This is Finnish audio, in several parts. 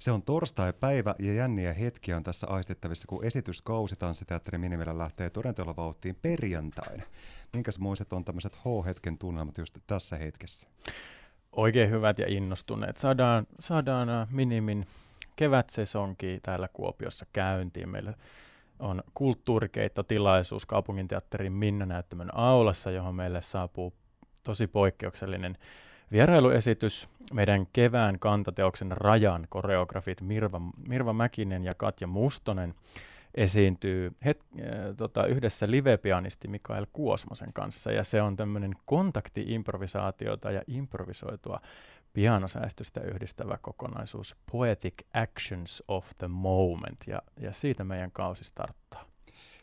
Se on torstai-päivä ja jänniä hetkiä on tässä aistettavissa, kun esityskausi Tanssiteatterin minimillä lähtee todenteolla vauhtiin perjantaina. Minkäsmoiset on tämmöiset H-hetken tunnelmat just tässä hetkessä? Oikein hyvät ja innostuneet. Saadaan, saadaan äh, minimin kevätsesonki täällä Kuopiossa käyntiin. Meillä on kulttuurikeittotilaisuus kaupunginteatterin Minna-näyttämön aulassa, johon meille saapuu tosi poikkeuksellinen Vierailuesitys meidän kevään kantateoksen Rajan koreografit Mirva, Mirva Mäkinen ja Katja Mustonen esiintyy het, äh, tota, yhdessä livepianisti Mikael Kuosmasen kanssa, ja se on tämmöinen kontakti-improvisaatiota ja improvisoitua pianosäästystä yhdistävä kokonaisuus Poetic Actions of the Moment, ja, ja siitä meidän kausi starttaa.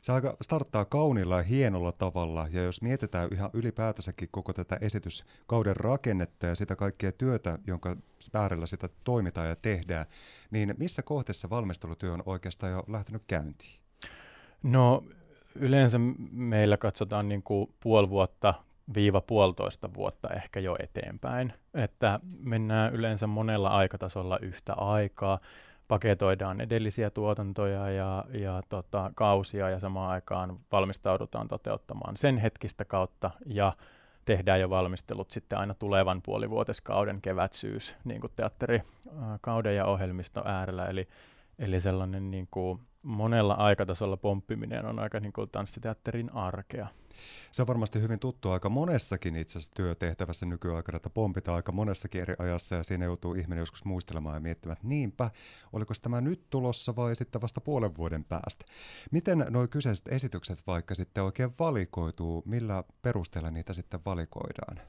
Se aika starttaa kaunilla ja hienolla tavalla, ja jos mietitään ihan ylipäätänsäkin koko tätä esityskauden rakennetta ja sitä kaikkea työtä, jonka äärellä sitä toimitaan ja tehdään, niin missä kohteessa valmistelutyö on oikeastaan jo lähtenyt käyntiin? No yleensä meillä katsotaan niin kuin puoli vuotta viiva puolitoista vuotta ehkä jo eteenpäin, että mennään yleensä monella aikatasolla yhtä aikaa paketoidaan edellisiä tuotantoja ja, ja tota, kausia ja samaan aikaan valmistaudutaan toteuttamaan sen hetkistä kautta ja tehdään jo valmistelut sitten aina tulevan puolivuoteskauden kevät-syys niin kuin teatterikauden ja ohjelmisto äärellä. Eli, eli sellainen niin kuin monella aikatasolla pomppiminen on aika niin kuin tanssiteatterin arkea. Se on varmasti hyvin tuttu aika monessakin itse asiassa työtehtävässä nykyaikana, että pompitaan aika monessakin eri ajassa ja siinä joutuu ihminen joskus muistelemaan ja miettimään, että niinpä, oliko tämä nyt tulossa vai sitten vasta puolen vuoden päästä. Miten nuo kyseiset esitykset vaikka sitten oikein valikoituu, millä perusteella niitä sitten valikoidaan?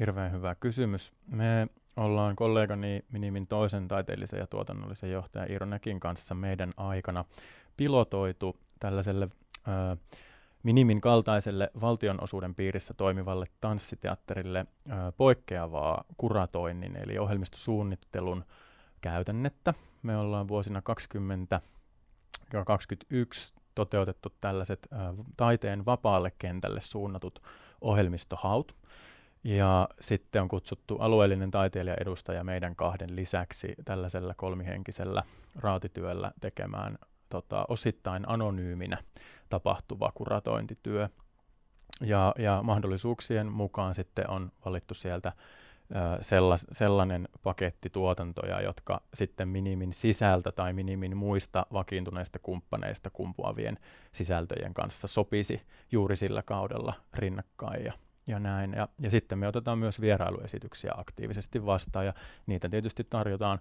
Hirveän hyvä kysymys. Me ollaan kollegani Minimin toisen taiteellisen ja tuotannollisen johtajan Iiro Näkin kanssa meidän aikana pilotoitu tällaiselle äh, Minimin kaltaiselle valtionosuuden piirissä toimivalle tanssiteatterille ö, poikkeavaa kuratoinnin eli ohjelmistosuunnittelun käytännettä. Me ollaan vuosina 20 ja 2021 toteutettu tällaiset ö, taiteen vapaalle kentälle suunnatut ohjelmistohaut. Ja sitten on kutsuttu alueellinen taiteilija edustaja meidän kahden lisäksi tällaisella kolmihenkisellä raatityöllä tekemään tota, osittain anonyyminä tapahtuva kuratointityö. Ja, ja mahdollisuuksien mukaan sitten on valittu sieltä sellas, sellainen paketti tuotantoja, jotka sitten minimin sisältä tai minimin muista vakiintuneista kumppaneista kumpuavien sisältöjen kanssa sopisi juuri sillä kaudella rinnakkain ja, ja näin. Ja, ja sitten me otetaan myös vierailuesityksiä aktiivisesti vastaan ja niitä tietysti tarjotaan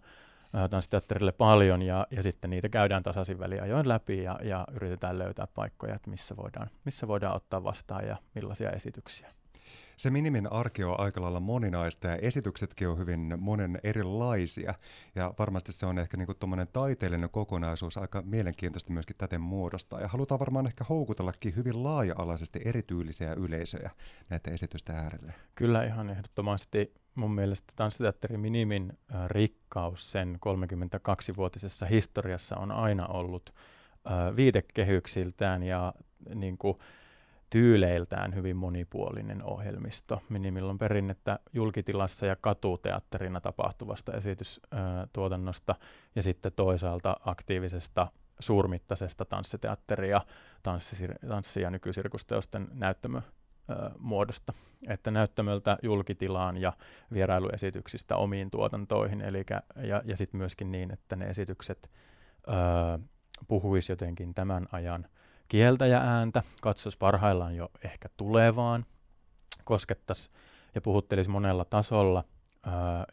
tanssiteatterille paljon ja, ja sitten niitä käydään tasaisin väliajoin läpi ja, ja yritetään löytää paikkoja, että missä voidaan, missä voidaan ottaa vastaan ja millaisia esityksiä. Se minimin arki on aika lailla moninaista ja esityksetkin on hyvin monen erilaisia. Ja varmasti se on ehkä niinku taiteellinen kokonaisuus aika mielenkiintoista myöskin täten muodostaa. Ja halutaan varmaan ehkä houkutellakin hyvin laaja-alaisesti erityylisiä yleisöjä näiden esitysten äärelle. Kyllä ihan ehdottomasti mun mielestä tanssiteatterin minimin rikkaus sen 32-vuotisessa historiassa on aina ollut viitekehyksiltään ja niin kuin, tyyleiltään hyvin monipuolinen ohjelmisto. Minimillä on perinnettä julkitilassa ja katuteatterina tapahtuvasta esitystuotannosta ja sitten toisaalta aktiivisesta suurmittaisesta tanssiteatteria, tanssi, tanssi- ja nykysirkusteosten näyttämö muodosta, että näyttämöltä julkitilaan ja vierailuesityksistä omiin tuotantoihin, eli, ja, ja sitten myöskin niin, että ne esitykset puhuisi jotenkin tämän ajan kieltä ja ääntä, katsoisi parhaillaan jo ehkä tulevaan, koskettaisi ja puhuttelisi monella tasolla,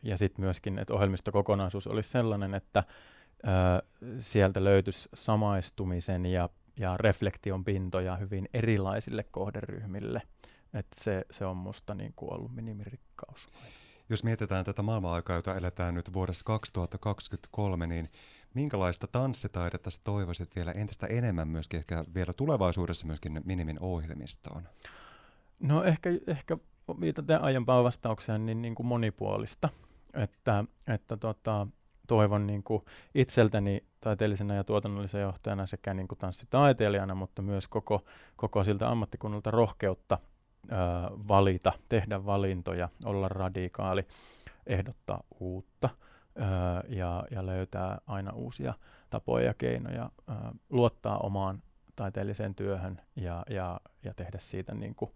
ja sitten myöskin, että ohjelmistokokonaisuus olisi sellainen, että sieltä löytyisi samaistumisen ja, ja reflektion pintoja hyvin erilaisille kohderyhmille. Että se, se on musta niin kuin ollut minimirikkaus. Jos mietitään tätä maailman-aikaa, jota eletään nyt vuodessa 2023, niin minkälaista tanssitaidetta sä toivoisit vielä entistä enemmän myöskin ehkä vielä tulevaisuudessa myöskin Minimin ohjelmistoon? No ehkä, ehkä viitaten aiempaan vastaukseen niin, niin kuin monipuolista, että, että tota, toivon niin kuin itseltäni taiteellisena ja tuotannollisena johtajana sekä niin kuin tanssitaiteilijana, mutta myös koko, koko siltä ammattikunnalta rohkeutta ää, valita, tehdä valintoja, olla radikaali, ehdottaa uutta – ja, ja löytää aina uusia tapoja ja keinoja ö, luottaa omaan taiteelliseen työhön ja, ja, ja tehdä siitä niin kuin,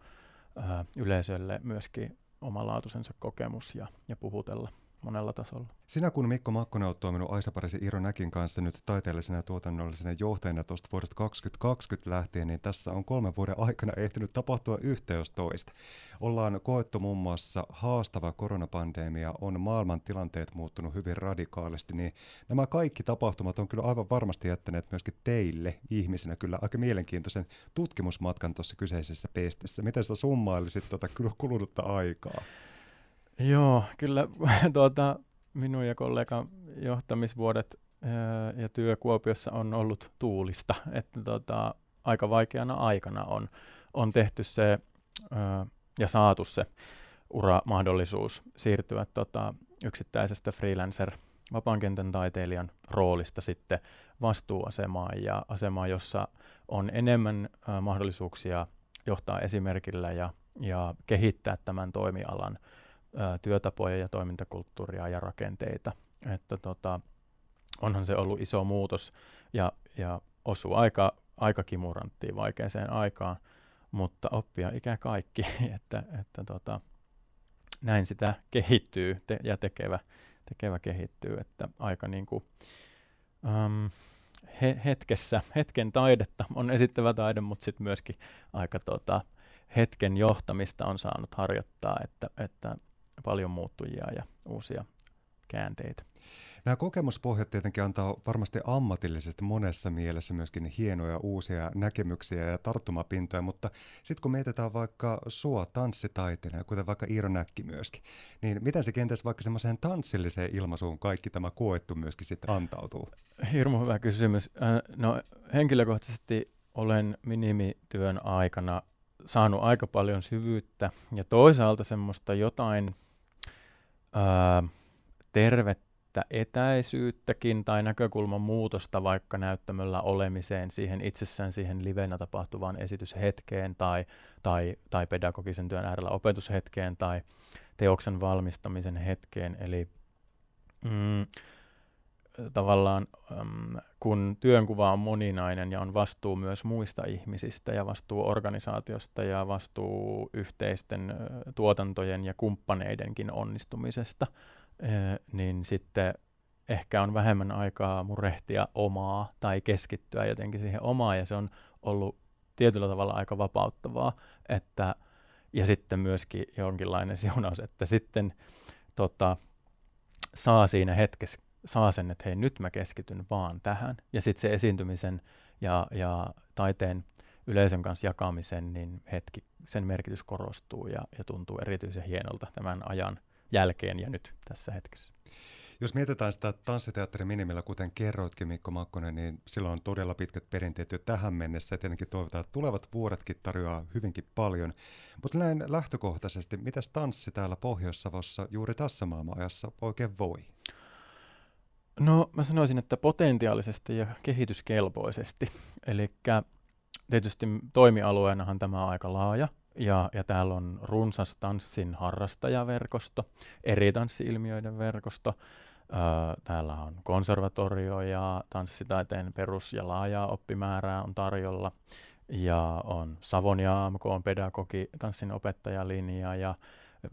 ö, yleisölle myöskin omalaatuisensa kokemus ja, ja puhutella monella tasolla. Sinä kun Mikko Makkonen olet toiminut Aisa Parisi Iro Näkin kanssa nyt taiteellisena ja tuotannollisena johtajana tuosta vuodesta 2020 lähtien, niin tässä on kolmen vuoden aikana ehtinyt tapahtua yhteys toista. Ollaan koettu muun muassa haastava koronapandemia, on maailman tilanteet muuttunut hyvin radikaalisti, niin nämä kaikki tapahtumat on kyllä aivan varmasti jättäneet myöskin teille ihmisenä kyllä aika mielenkiintoisen tutkimusmatkan tuossa kyseisessä pestessä. Miten sä summailisit tuota kulunutta aikaa? Joo, kyllä tuota, minun ja kollegan johtamisvuodet ja työ Kuopiossa on ollut tuulista, että tuota, aika vaikeana aikana on, on tehty se ja saatu se uramahdollisuus siirtyä tota, yksittäisestä freelancer vapaan kentän taiteilijan roolista sitten vastuuasemaan ja asemaan, jossa on enemmän mahdollisuuksia johtaa esimerkillä ja, ja kehittää tämän toimialan ää, työtapoja ja toimintakulttuuria ja rakenteita. Että tota, onhan se ollut iso muutos ja, ja osuu aika, aika kimuranttiin vaikeaseen aikaan, mutta oppia ikä kaikki, että, että tota, näin sitä kehittyy te- ja tekevä, tekevä kehittyy, että aika niin kuin, um, he, hetkessä, hetken taidetta on esittävä taide, mutta sitten myöskin aika tota, hetken johtamista on saanut harjoittaa, että, että paljon muuttujia ja uusia käänteitä. Nämä kokemuspohjat tietenkin antaa varmasti ammatillisesti monessa mielessä myöskin hienoja uusia näkemyksiä ja tarttumapintoja, mutta sitten kun mietitään vaikka sua tanssitaiteena, kuten vaikka Iiro Näkki myöskin, niin miten se kenties vaikka semmoiseen tanssilliseen ilmaisuun kaikki tämä koettu myöskin sitten antautuu? Hirmu hyvä kysymys. No henkilökohtaisesti olen minimityön aikana saanut aika paljon syvyyttä ja toisaalta semmoista jotain ää, tervettä etäisyyttäkin tai näkökulman muutosta vaikka näyttämöllä olemiseen siihen itsessään siihen livenä tapahtuvaan esityshetkeen tai, tai, tai pedagogisen työn äärellä opetushetkeen tai teoksen valmistamisen hetkeen. Eli mm, tavallaan kun työnkuva on moninainen ja on vastuu myös muista ihmisistä ja vastuu organisaatiosta ja vastuu yhteisten tuotantojen ja kumppaneidenkin onnistumisesta, niin sitten ehkä on vähemmän aikaa murehtia omaa tai keskittyä jotenkin siihen omaan. Ja se on ollut tietyllä tavalla aika vapauttavaa, että ja sitten myöskin jonkinlainen siunaus, että sitten tota, saa siinä hetkessä saa sen, että hei nyt mä keskityn vaan tähän. Ja sitten se esiintymisen ja, ja taiteen yleisön kanssa jakamisen, niin hetki, sen merkitys korostuu ja, ja tuntuu erityisen hienolta tämän ajan jälkeen ja nyt tässä hetkessä. Jos mietitään sitä tanssiteatterin minimillä, kuten kerroitkin Mikko Makkonen, niin sillä on todella pitkät perinteet jo tähän mennessä ja tietenkin toivotaan, että tulevat vuodetkin tarjoaa hyvinkin paljon. Mutta näin lähtökohtaisesti, mitäs tanssi täällä Pohjois-Savossa juuri tässä maailmanajassa oikein voi? No mä sanoisin, että potentiaalisesti ja kehityskelpoisesti. Eli tietysti toimialueenahan tämä on aika laaja ja, ja täällä on runsas tanssin harrastajaverkosto, eri tanssiilmiöiden verkosto. Öö, täällä on konservatorio ja tanssitaiteen perus- ja laajaa oppimäärää on tarjolla. Ja on Savonia AMK on pedagogi, tanssin opettajalinja ja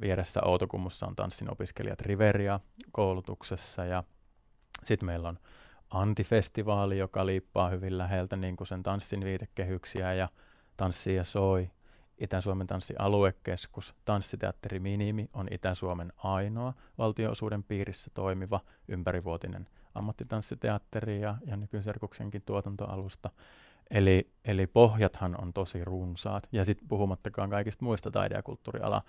vieressä Outokummussa on tanssin opiskelijat Riveria koulutuksessa ja sitten meillä on Antifestivaali, joka liippaa hyvin läheltä niin kuin sen tanssin viitekehyksiä ja Tanssi ja soi. Itä-Suomen tanssialuekeskus, Tanssiteatteri Minimi on Itä-Suomen ainoa valtioosuuden piirissä toimiva ympärivuotinen ammattitanssiteatteri ja, ja nykyserkuksenkin tuotantoalusta. Eli, eli pohjathan on tosi runsaat. Ja sitten puhumattakaan kaikista muista taide- ja kulttuuriala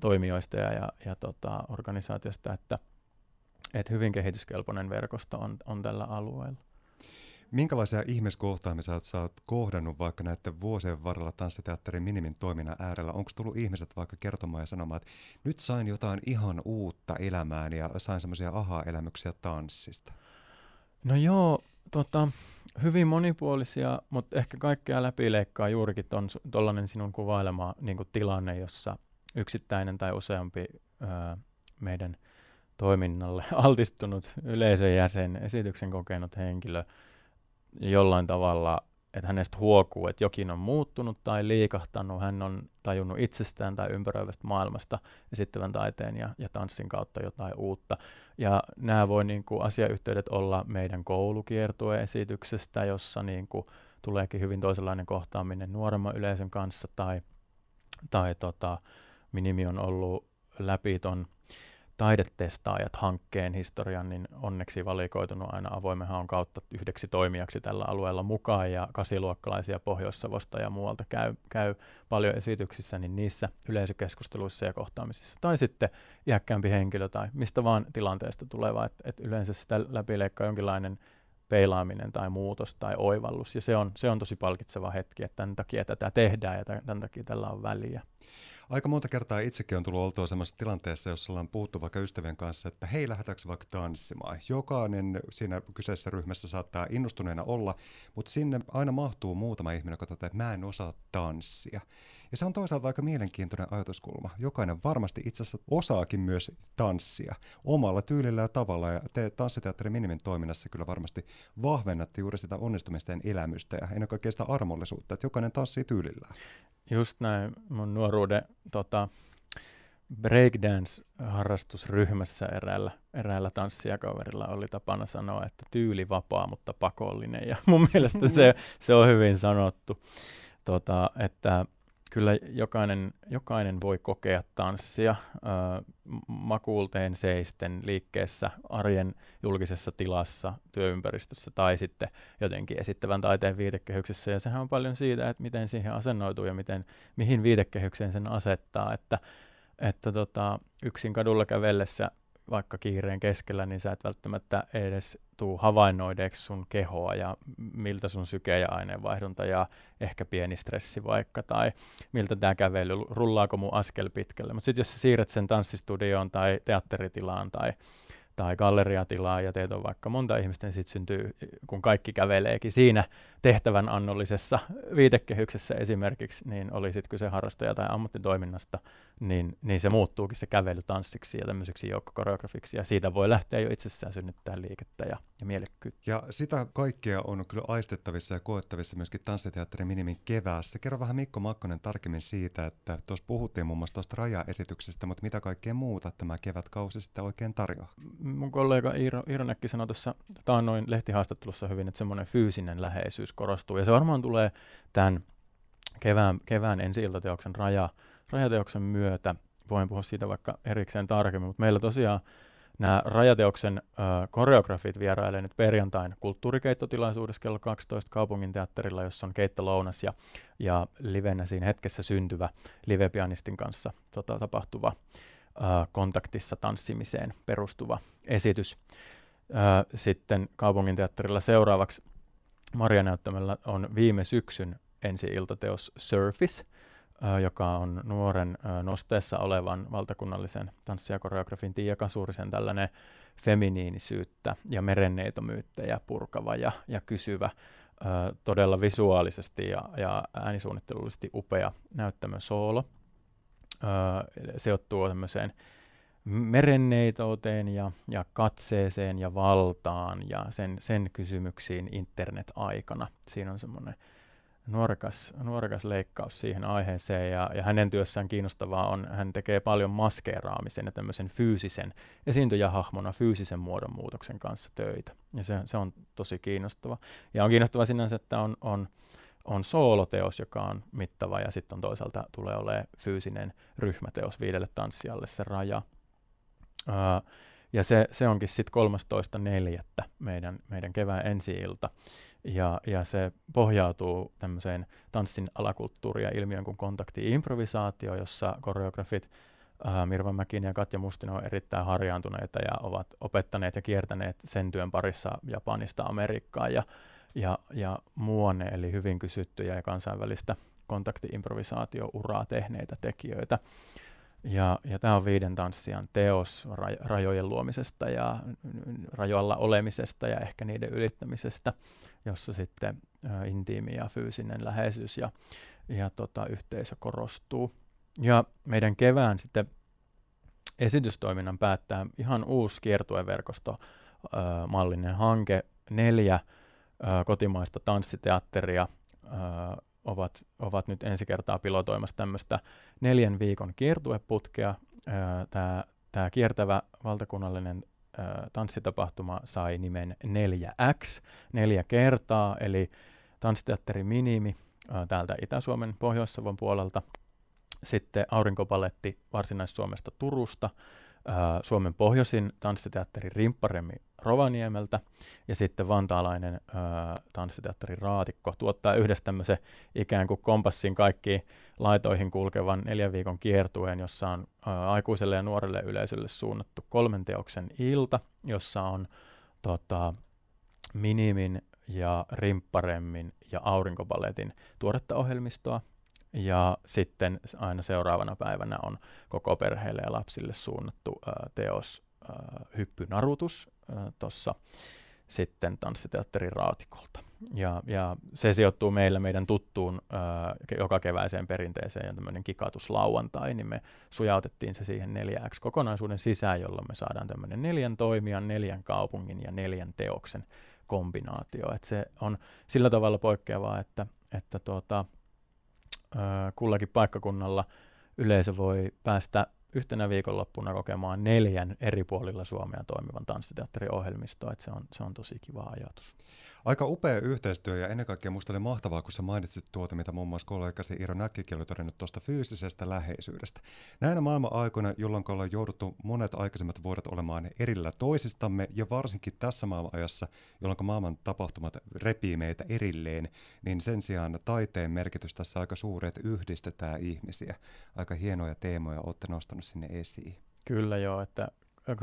toimijoista ja, ja, ja tota, organisaatiosta, että – että hyvin kehityskelpoinen verkosto on, on tällä alueella. Minkälaisia ihmiskohtaamisia sä oot kohdannut vaikka näiden vuosien varrella tanssiteatterin minimin toiminnan äärellä? Onko tullut ihmiset vaikka kertomaan ja sanomaan, että nyt sain jotain ihan uutta elämään ja sain semmoisia aha-elämyksiä tanssista? No joo, tota, hyvin monipuolisia, mutta ehkä kaikkea läpileikkaa juurikin tuollainen sinun kuvailema niin tilanne, jossa yksittäinen tai useampi ää, meidän – toiminnalle altistunut yleisön jäsen, esityksen kokenut henkilö jollain tavalla, että hänestä huokuu, että jokin on muuttunut tai liikahtanut, hän on tajunnut itsestään tai ympäröivästä maailmasta esittävän taiteen ja, ja tanssin kautta jotain uutta. Ja nämä voi niin kuin, asiayhteydet olla meidän koulukiertueesityksestä, jossa niin kuin, tuleekin hyvin toisenlainen kohtaaminen nuoremman yleisön kanssa, tai, tai tota, Minimi on ollut läpi ton taidetestaajat hankkeen historian, niin onneksi valikoitunut aina avoimen haun kautta yhdeksi toimijaksi tällä alueella mukaan, ja kasiluokkalaisia Pohjois-Savosta ja muualta käy, käy paljon esityksissä, niin niissä yleisökeskusteluissa ja kohtaamisissa. Tai sitten iäkkäämpi henkilö tai mistä vaan tilanteesta tuleva, että et yleensä sitä läpileikkaa jonkinlainen peilaaminen tai muutos tai oivallus, ja se on, se on tosi palkitseva hetki, että tämän takia tätä tehdään ja tämän takia tällä on väliä. Aika monta kertaa itsekin on tullut oltua sellaisessa tilanteessa, jossa ollaan puhuttu vaikka ystävien kanssa, että hei, lähdetäänkö vaikka tanssimaan. Jokainen siinä kyseisessä ryhmässä saattaa innostuneena olla, mutta sinne aina mahtuu muutama ihminen, joka toteaa, että mä en osaa tanssia. Ja se on toisaalta aika mielenkiintoinen ajatuskulma. Jokainen varmasti itse asiassa osaakin myös tanssia omalla tyylillä ja tavalla. Ja te tanssiteatterin minimin toiminnassa kyllä varmasti vahvennatte juuri sitä onnistumisten elämystä ja ennen kaikkea sitä armollisuutta, että jokainen tanssii tyylillään. Just näin. Mun nuoruuden tota, breakdance-harrastusryhmässä eräällä, eräällä tanssijakaverilla oli tapana sanoa, että tyyli vapaa, mutta pakollinen. Ja mun mielestä se, se on hyvin sanottu, tota, että kyllä jokainen, jokainen voi kokea tanssia äh, makuulteen seisten liikkeessä, arjen julkisessa tilassa, työympäristössä tai sitten jotenkin esittävän taiteen viitekehyksessä. Ja sehän on paljon siitä, että miten siihen asennoituu ja miten, mihin viitekehykseen sen asettaa. Että, että tota, yksin kadulla kävellessä vaikka kiireen keskellä, niin sä et välttämättä edes tuu havainnoideeksi sun kehoa ja miltä sun syke ja aineenvaihdunta ja ehkä pieni stressi vaikka, tai miltä tämä kävely, rullaako mun askel pitkälle. Mutta sitten jos sä siirrät sen tanssistudioon tai teatteritilaan tai tai galleriatilaa ja teet on vaikka monta ihmistä, niin sitten syntyy, kun kaikki käveleekin siinä tehtävän annollisessa viitekehyksessä esimerkiksi, niin oli sitten kyse harrastaja tai ammattitoiminnasta, niin, niin se muuttuukin se kävely tanssiksi ja tämmöiseksi joukkokoreografiksi, ja siitä voi lähteä jo itsessään synnyttää liikettä ja, ja mielekkyyttä. Ja sitä kaikkea on kyllä aistettavissa ja koettavissa myöskin Tanssiteatterin Minimin keväässä. Kerro vähän Mikko Makkonen tarkemmin siitä, että tuossa puhuttiin muun muassa tuosta rajaesityksestä, mutta mitä kaikkea muuta tämä kevätkausi sitten oikein tarjoaa? mun kollega Iiro, Iiro Näkki sanoi tuossa taannoin lehtihaastattelussa hyvin, että semmoinen fyysinen läheisyys korostuu. Ja se varmaan tulee tämän kevään, kevään ensi-iltateoksen raja, rajateoksen myötä. Voin puhua siitä vaikka erikseen tarkemmin, mutta meillä tosiaan nämä rajateoksen äh, koreografit vierailee nyt perjantain kulttuurikeittotilaisuudessa kello 12 kaupungin teatterilla, jossa on keittolounas ja, ja livenä siinä hetkessä syntyvä livepianistin kanssa tota, tapahtuva kontaktissa tanssimiseen perustuva esitys. Sitten kaupunginteatterilla seuraavaksi Maria-näyttämällä on viime syksyn ensi-iltateos Surface, joka on nuoren nosteessa olevan valtakunnallisen tanssi- ja koreografin Tiia Kasurisen tällainen feminiinisyyttä ja merenneitomyyttejä purkava ja, ja kysyvä, todella visuaalisesti ja, ja äänisuunnittelullisesti upea näyttämö soolo sijoittuu tämmöiseen merenneitouteen ja, ja katseeseen ja valtaan ja sen, sen kysymyksiin internet-aikana. Siinä on semmoinen nuorekas, nuorekas leikkaus siihen aiheeseen ja, ja hänen työssään kiinnostavaa on, hän tekee paljon maskeeraamisen ja tämmöisen fyysisen esiintyjähahmona fyysisen muodonmuutoksen kanssa töitä. Ja se, se on tosi kiinnostava. Ja on kiinnostava sinänsä, että on, on on sooloteos, joka on mittava, ja sitten toisaalta tulee olemaan fyysinen ryhmäteos viidelle tanssijalle se raja. Uh, ja se, se onkin sitten 13.4. meidän, meidän kevään ensi-ilta. Ja, ja se pohjautuu tämmöiseen tanssin alakulttuuri- ja ilmiön kuin kontakti-improvisaatio, jossa koreografit uh, Mirva Mäkinen ja Katja Mustinen on erittäin harjaantuneita ja ovat opettaneet ja kiertäneet sen työn parissa Japanista Amerikkaan. Ja, ja, ja muone, eli hyvin kysyttyjä ja kansainvälistä kontaktiimprovisaatiouraa tehneitä tekijöitä. Ja, ja tämä on viiden tanssijan teos rajojen luomisesta ja rajoilla olemisesta ja ehkä niiden ylittämisestä, jossa sitten ä, intiimi ja fyysinen läheisyys ja, ja tota, yhteisö korostuu. Ja meidän kevään sitten esitystoiminnan päättää ihan uusi kiertueverkosto mallinen hanke. Neljä kotimaista tanssiteatteria ovat, ovat nyt ensi kertaa pilotoimassa tämmöistä neljän viikon kiertueputkea. Tämä kiertävä valtakunnallinen tanssitapahtuma sai nimen 4X, neljä kertaa, eli tanssiteatteri Minimi täältä Itä-Suomen, Pohjois-Savon puolelta, sitten Aurinkopaletti Varsinais-Suomesta Turusta, Suomen pohjoisin tanssiteatteri Rimpparemmi Rovaniemeltä ja sitten vantaalainen ää, tanssiteatteri Raatikko tuottaa yhdessä tämmöisen ikään kuin kompassin kaikkiin laitoihin kulkevan neljän viikon kiertueen, jossa on ää, aikuiselle ja nuorelle yleisölle suunnattu kolmen teoksen ilta, jossa on tota, Minimin ja Rimpparemmin ja Aurinkopaletin tuoretta ohjelmistoa, ja sitten aina seuraavana päivänä on koko perheelle ja lapsille suunnattu ää, teos Hyppynarutus tuossa sitten tanssiteatterin raatikolta. Ja, ja se sijoittuu meillä meidän tuttuun ää, joka keväiseen perinteeseen ja tämmöinen kikatuslauantai, niin me sujautettiin se siihen neljäksi kokonaisuuden sisään, jolloin me saadaan tämmöinen neljän toimijan, neljän kaupungin ja neljän teoksen kombinaatio. Et se on sillä tavalla poikkeavaa, että, että tuota, kullakin paikkakunnalla yleisö voi päästä yhtenä viikonloppuna kokemaan neljän eri puolilla Suomea toimivan tanssiteatteriohjelmistoa, että se on, se on tosi kiva ajatus. Aika upea yhteistyö ja ennen kaikkea musta oli mahtavaa, kun sä mainitsit tuota, mitä muun muassa kollegasi Iiro Näkkikin oli todennut tuosta fyysisestä läheisyydestä. Näinä maailman aikoina, jolloin ollaan jouduttu monet aikaisemmat vuodet olemaan erillä toisistamme ja varsinkin tässä maailman ajassa, jolloin maailman tapahtumat repii meitä erilleen, niin sen sijaan taiteen merkitys tässä aika suuri, että yhdistetään ihmisiä. Aika hienoja teemoja olette nostanut sinne esiin. Kyllä joo, että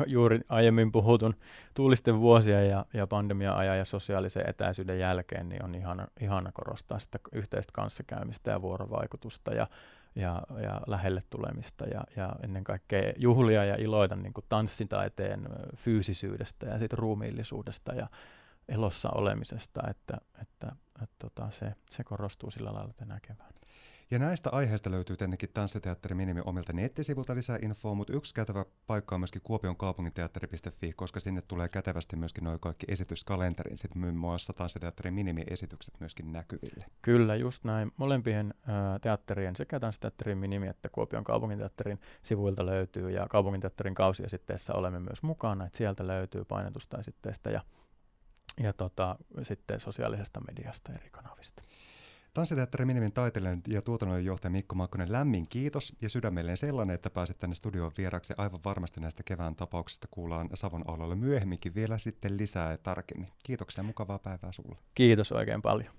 juuri aiemmin puhutun tuulisten vuosia ja, ja pandemia-ajan ja sosiaalisen etäisyyden jälkeen, niin on ihana, ihana korostaa sitä yhteistä kanssakäymistä ja vuorovaikutusta ja, ja, ja lähelle tulemista ja, ja ennen kaikkea juhlia ja iloita niin kuin tanssitaiteen fyysisyydestä ja siitä ruumiillisuudesta ja elossa olemisesta, että, että, että, että tota, se, se korostuu sillä lailla tänä keväänä. Ja näistä aiheista löytyy tietenkin Tanssiteatteri Minimi omilta nettisivulta lisää infoa, mutta yksi käytävä paikka on myöskin Kuopion kaupunginteatteri.fi, koska sinne tulee kätevästi myöskin noin kaikki esityskalenterin, sitten muun muassa Tanssiteatteri Minimi-esitykset myöskin näkyville. Kyllä, just näin. Molempien teatterien, sekä Tanssiteatterin Minimi että Kuopion kaupunginteatterin sivuilta löytyy, ja kaupunginteatterin kausiesitteessä olemme myös mukana, että sieltä löytyy painetusta esitteestä ja, ja tota, sitten sosiaalisesta mediasta eri kanavista. Tanssiteatteri Minimin taiteilijan ja tuotannonjohtaja Mikko Makkonen, lämmin kiitos ja sydämelleen sellainen, että pääsit tänne studioon vieraksi. Aivan varmasti näistä kevään tapauksista kuullaan Savon alueella myöhemminkin vielä sitten lisää ja tarkemmin. Kiitoksia mukavaa päivää sulle. Kiitos oikein paljon.